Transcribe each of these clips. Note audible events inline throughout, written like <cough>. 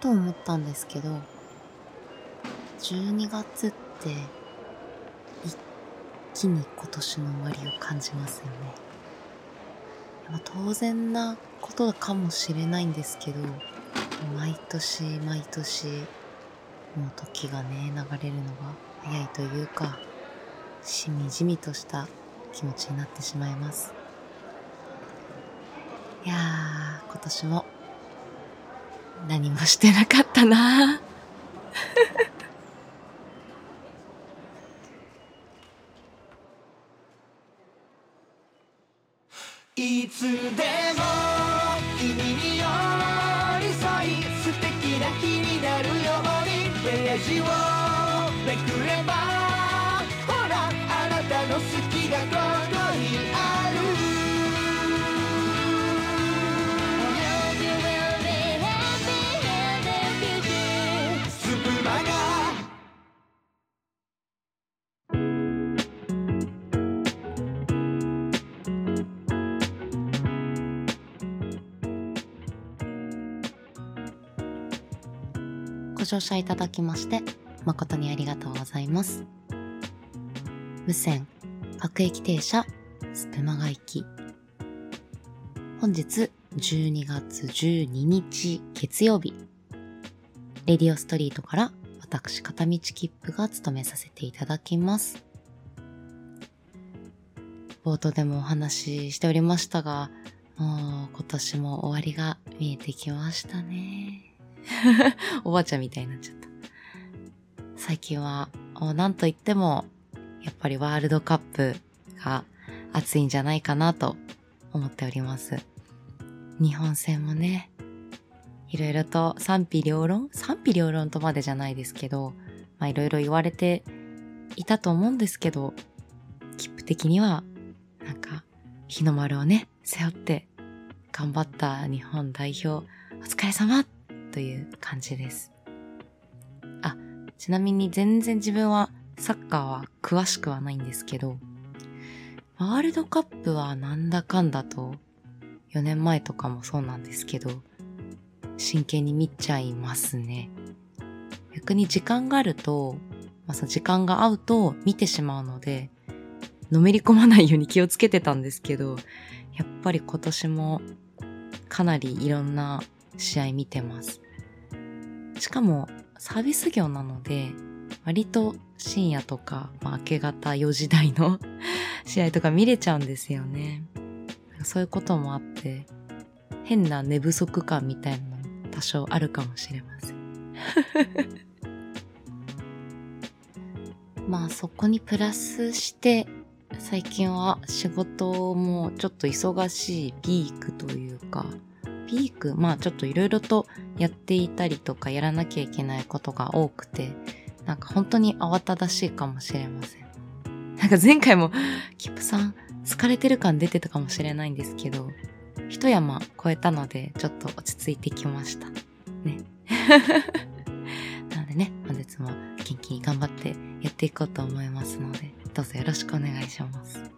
と思ったんですけど12月って一気に今年の終わりを感じますよね。当然なことかもしれないんですけど毎年毎年もう時がね流れるのが早いというかしみじみとした気持ちになってしまいますいやー今年も何もしてなかったな。<laughs> いつでも乗車いただきまして誠にありがとうございます。無線各駅停車スプマガ行き本日12月12日月曜日。レディオストリートから私片道切符が務めさせていただきます。冒頭でもお話ししておりましたがもう今年も終わりが見えてきましたね。<laughs> おばあちゃんみたいになっちゃった。最近は、なんといっても、やっぱりワールドカップが熱いんじゃないかなと思っております。日本戦もね、いろいろと賛否両論賛否両論とまでじゃないですけど、まあいろいろ言われていたと思うんですけど、切符的には、なんか、日の丸をね、背負って頑張った日本代表、お疲れ様という感じです。あ、ちなみに全然自分はサッカーは詳しくはないんですけど、ワールドカップはなんだかんだと4年前とかもそうなんですけど、真剣に見ちゃいますね。逆に時間があると、まあ、その時間が合うと見てしまうので、のめり込まないように気をつけてたんですけど、やっぱり今年もかなりいろんな試合見てます。しかもサービス業なので、割と深夜とか、まあ、明け方4時台の <laughs> 試合とか見れちゃうんですよね。そういうこともあって、変な寝不足感みたいなの多少あるかもしれません。<laughs> まあそこにプラスして、最近は仕事もちょっと忙しいピークというか、ピーク、まあちょっといろいろとやっていたりとかやらなきゃいけないことが多くて、なんか本当に慌ただしいかもしれません。なんか前回も、キップさん疲れてる感出てたかもしれないんですけど、一山超えたのでちょっと落ち着いてきました。ね。<laughs> なのでね、本日も元気に頑張ってやっていこうと思いますので、どうぞよろしくお願いします。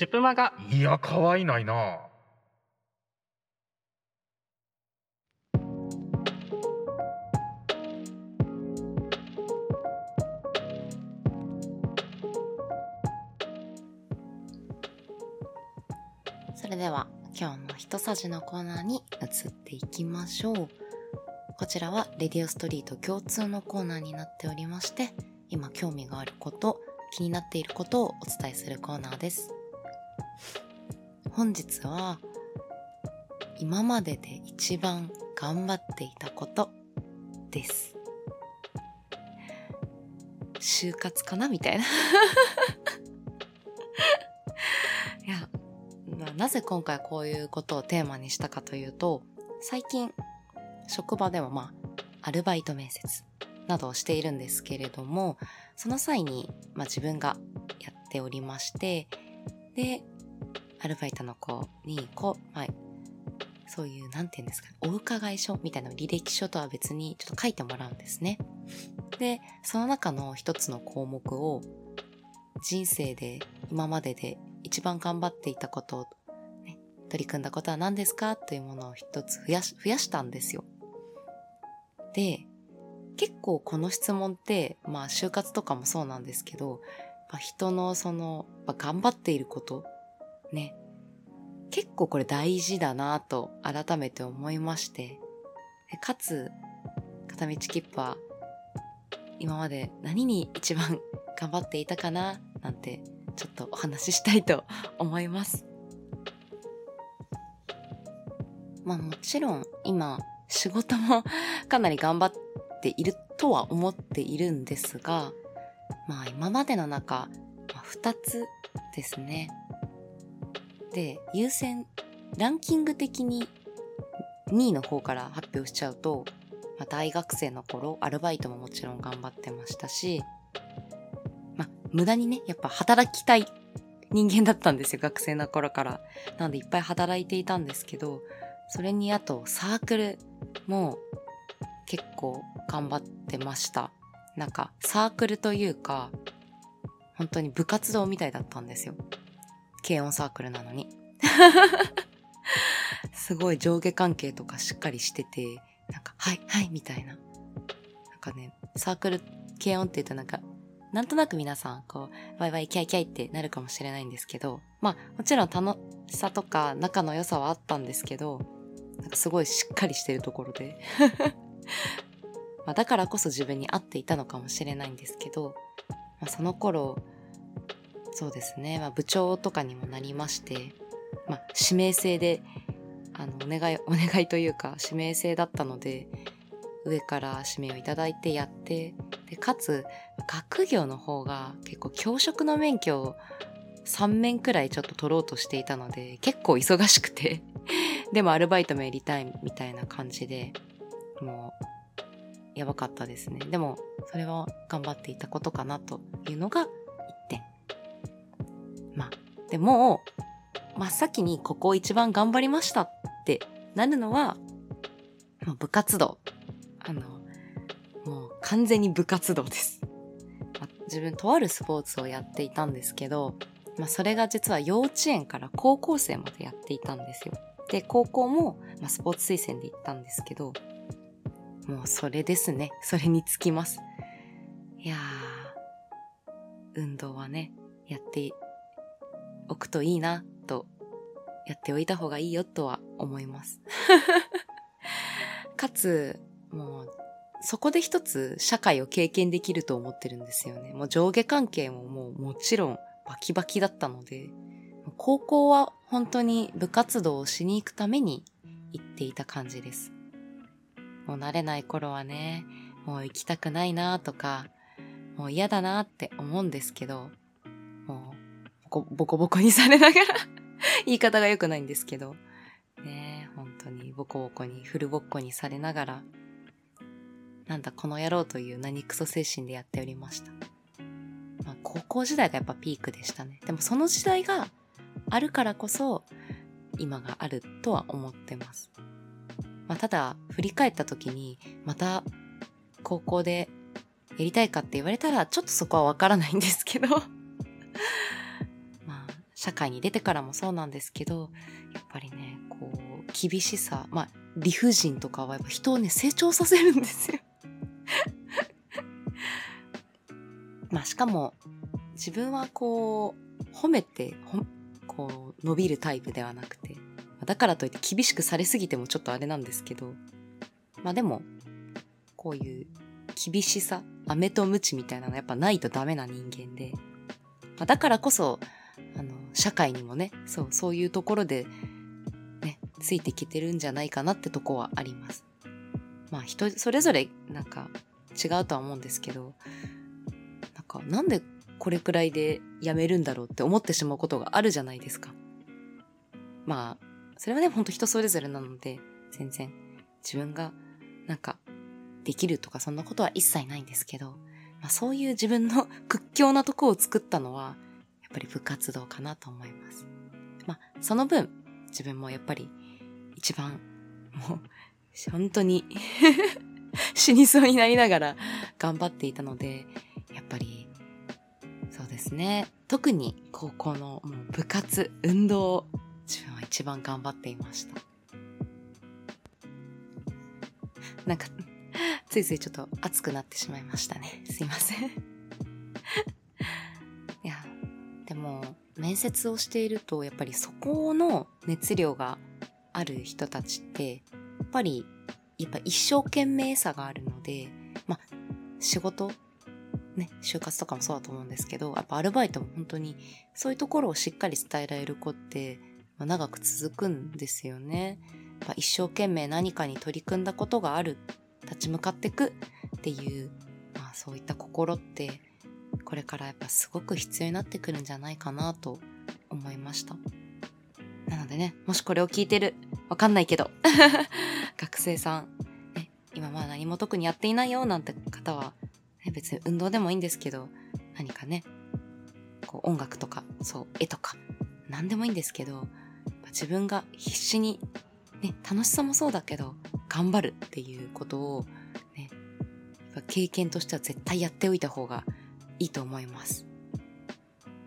シュプマがいや、可愛いないな。それでは今日の一さじのコーナーに移っていきましょう。こちらはレディオストリート共通のコーナーになっておりまして、今興味があること、気になっていることをお伝えするコーナーです。本日は今までで一番頑張っていたことです。就活かなみたいな。<laughs> いや、なぜ今回こういうことをテーマにしたかというと、最近職場ではまあアルバイト面接などをしているんですけれども、その際に、まあ、自分がやっておりまして、で、アルバイトの子に、こう、まあ、そういう、なんて言うんですか、お伺い書みたいな履歴書とは別にちょっと書いてもらうんですね。で、その中の一つの項目を、人生で、今までで一番頑張っていたこと、ね、取り組んだことは何ですかというものを一つ増やし、増やしたんですよ。で、結構この質問って、まあ就活とかもそうなんですけど、まあ、人のその、まあ、頑張っていること、ね、結構これ大事だなと改めて思いまして、かつ、片道切符は今まで何に一番頑張っていたかな？なんてちょっとお話ししたいと <laughs> 思います。まあもちろん今仕事も <laughs> かなり頑張っているとは思っているんですが、まあ今までの中、まあ、2つですね。で、優先、ランキング的に2位の方から発表しちゃうと、まあ、大学生の頃、アルバイトももちろん頑張ってましたし、まあ無駄にね、やっぱ働きたい人間だったんですよ、学生の頃から。なのでいっぱい働いていたんですけど、それにあとサークルも結構頑張ってました。なんかサークルというか、本当に部活動みたいだったんですよ。軽音サークルなのに。<laughs> すごい上下関係とかしっかりしてて、なんか、はい、はい、みたいな。なんかね、サークル、軽音って言うとなんか、なんとなく皆さん、こう、ワイワイキャイキャイってなるかもしれないんですけど、まあ、もちろん楽しさとか仲の良さはあったんですけど、なんかすごいしっかりしてるところで。<laughs> まあだからこそ自分に合っていたのかもしれないんですけど、まあ、その頃、そうですね、まあ、部長とかにもなりまして、まあ、指名制で、あの、お願い、<laughs> お願いというか、指名制だったので、上から指名をいただいてやって、で、かつ、学業の方が結構教職の免許を3面くらいちょっと取ろうとしていたので、結構忙しくて、<laughs> でもアルバイトもやりたいみたいな感じで、もう、やばかったですね。でも、それは頑張っていたことかなというのが。でも、真っ先にここ一番頑張りましたってなるのは、もう部活動。あの、もう完全に部活動です。ま自分とあるスポーツをやっていたんですけど、まあそれが実は幼稚園から高校生までやっていたんですよ。で、高校も、まあ、スポーツ推薦で行ったんですけど、もうそれですね。それにつきます。いやー、運動はね、やっておくといいな、と、やっておいた方がいいよとは思います。<laughs> かつ、もう、そこで一つ社会を経験できると思ってるんですよね。もう上下関係ももうもちろんバキバキだったので、高校は本当に部活動をしに行くために行っていた感じです。もう慣れない頃はね、もう行きたくないなとか、もう嫌だなって思うんですけど、コボコボコにされながら <laughs> 言い方が良くないんですけど、ねえ本当にボコボコに、フルボッコにされながら、なんだこの野郎という何クソ精神でやっておりました。まあ、高校時代がやっぱピークでしたね。でもその時代があるからこそ、今があるとは思ってます。まあ、ただ、振り返った時に、また、高校でやりたいかって言われたら、ちょっとそこはわからないんですけど。社会に出てからもそうなんですけど、やっぱりね、こう、厳しさ、まあ、理不尽とかはやっぱ人をね、成長させるんですよ。<laughs> まあ、しかも、自分はこう、褒めて、こう、伸びるタイプではなくて、だからといって厳しくされすぎてもちょっとあれなんですけど、まあでも、こういう厳しさ、飴とムチみたいなのやっぱないとダメな人間で、まあ、だからこそ、社会にもね、そう、そういうところで、ね、ついてきてるんじゃないかなってとこはあります。まあ人それぞれなんか違うとは思うんですけど、なんかなんでこれくらいでやめるんだろうって思ってしまうことがあるじゃないですか。まあ、それはね、ほんと人それぞれなので、全然自分がなんかできるとかそんなことは一切ないんですけど、まあそういう自分の屈強なとこを作ったのは、っぱり部活動かなと思います。まあその分、自分もやっぱり一番、もう、本当に <laughs> 死にそうになりながら頑張っていたので、やっぱり、そうですね。特に高校のもう部活、運動、自分は一番頑張っていました。なんか、ついついちょっと熱くなってしまいましたね。すいません。面接をしていると、やっぱりそこの熱量がある人たちって、やっぱり、やっぱ一生懸命さがあるので、まあ、仕事、ね、就活とかもそうだと思うんですけど、やっぱアルバイトも本当に、そういうところをしっかり伝えられる子って、ま長く続くんですよね。やっぱ一生懸命何かに取り組んだことがある、立ち向かっていくっていう、まあそういった心って、これからやっぱすごく必要になってくるんじゃないかなと思いました。なのでね、もしこれを聞いてる、わかんないけど、<laughs> 学生さん、ね、今まだ何も特にやっていないよなんて方は、ね、別に運動でもいいんですけど、何かね、こう音楽とか、そう、絵とか、何でもいいんですけど、自分が必死に、ね、楽しさもそうだけど、頑張るっていうことを、ね、やっぱ経験としては絶対やっておいた方がいいと思います。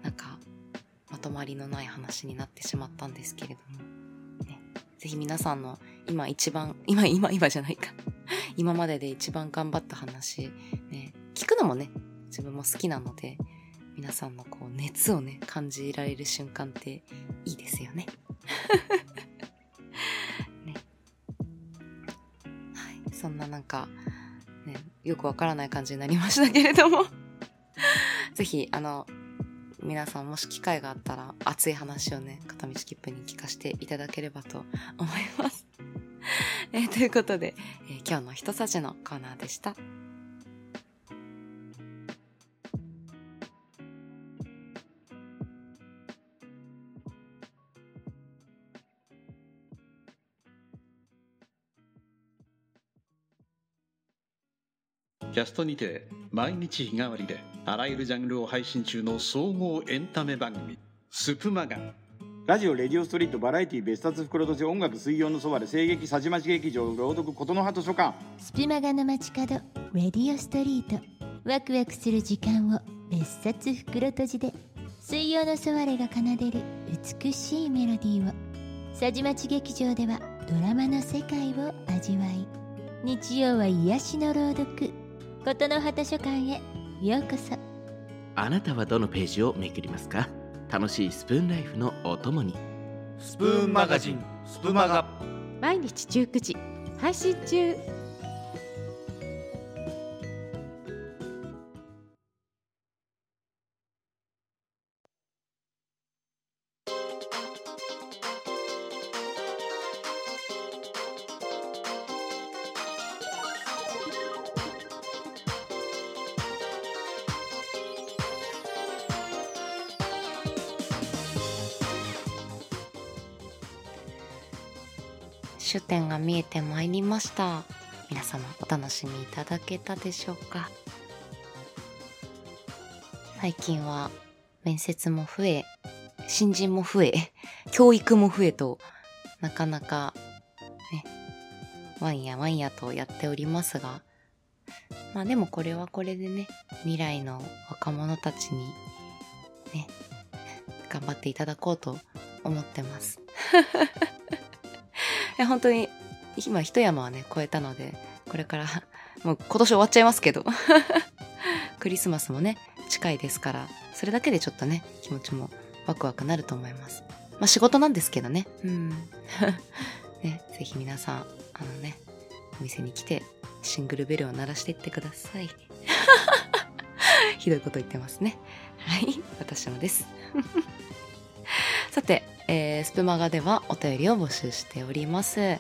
なんか、まとまりのない話になってしまったんですけれども、ね、ぜひ皆さんの今一番、今、今、今じゃないか。<laughs> 今までで一番頑張った話、ね、聞くのもね、自分も好きなので、皆さんのこう熱をね、感じられる瞬間っていいですよね。<laughs> ね。はい。そんななんか、ね、よくわからない感じになりましたけれども。<laughs> ぜひ、あの、皆さんもし機会があったら熱い話をね、片道切符に聞かせていただければと思います。えーということで、えー今日の一さじのコーナーでした。キャストにて毎日日替わりであらゆるジャンルを配信中の総合エンタメ番組「スプマガ」ラジオ、レディオストリート、バラエティ、別冊袋とじ、音楽、水曜のそばで、声劇、さじまち劇場、朗読、琴の葉図書館。スプマガの街角レディオストリート。ワクワクする時間を別冊袋閉じで水曜のソワレが奏でる美しいメロディーを。佐治町劇場ではドラマの世界を味わい日曜は癒しの朗読琴の葉図書館へ。ようこそ。あなたはどのページをめくりますか？楽しいスプーンライフのお供に。スプーンマガジンスプマガ。毎日19時。配信中終点が見えてまいりました。皆様お楽しみいただけたでしょうか？最近は面接も増え、新人も増え、<laughs> 教育も増えと、なかなかね、ワンやワンやとやっておりますが、まあでもこれはこれでね、未来の若者たちにね、頑張っていただこうと思ってます。<laughs> や本当に今一山はね超えたのでこれからもう今年終わっちゃいますけど。<laughs> クリスマスもね近いですからそれだけでちょっとね気持ちもワクワクなると思います。まあ仕事なんですけどね。うん。<laughs> ねぜひ皆さんあのねお店に来てシングルベルを鳴らしていってください。<laughs> ひどいこと言ってますね。はい私もです。さて、えースプマガではお便りを募集しております。え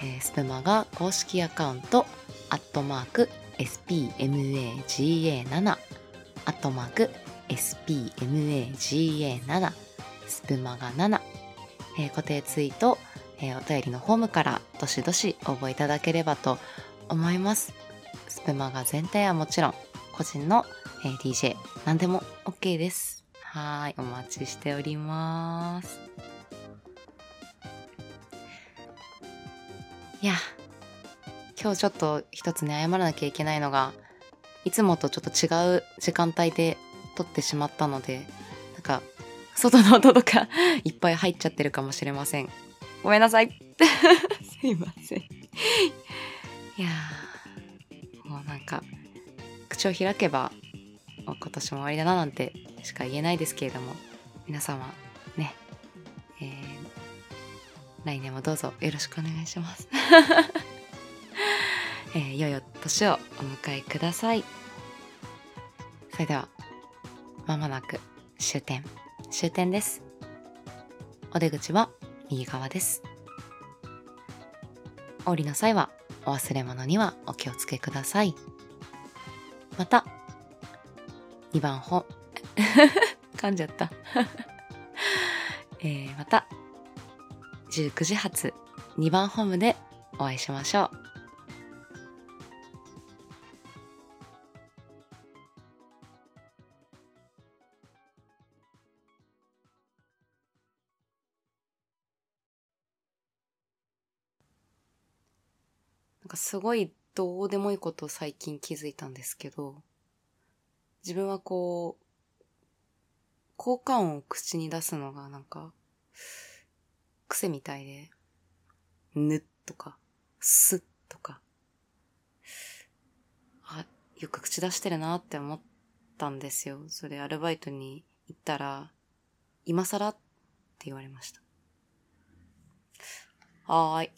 ースプマガ公式アカウント、アットマーク、spmaga7、アットマーク、spmaga7、スプマガ7、えー固定ツイート、えーお便りのフォームからどしどし応募いただければと思います。スプマガ全体はもちろん、個人の、えー DJ、何でも OK です。はーい、お待ちしております。いや、今日ちょっと一つね、謝らなきゃいけないのが、いつもとちょっと違う時間帯で撮ってしまったので、なんか、外の音とか <laughs> いっぱい入っちゃってるかもしれません。ごめんなさい。<laughs> すいません。いや、もうなんか、口を開けば、今年も終わりだななんてしか言えないですけれども、皆様、ね、えー、来年もどうぞよろしくお願いします。<laughs> えー、良いお年をお迎えください。それでは、まもなく終点、終点です。お出口は右側です。降りの際はお忘れ物にはお気をつけください。また、2番本、<laughs> 噛んじゃった。<laughs> えー、また、19時発2番ホームでお会いしましょう。なんかすごいどうでもいいことを最近気づいたんですけど、自分はこう、効果音を口に出すのがなんか、癖みたいで、ぬとか、すとか、あ、よく口出してるなって思ったんですよ。それアルバイトに行ったら、今更って言われました。はーい。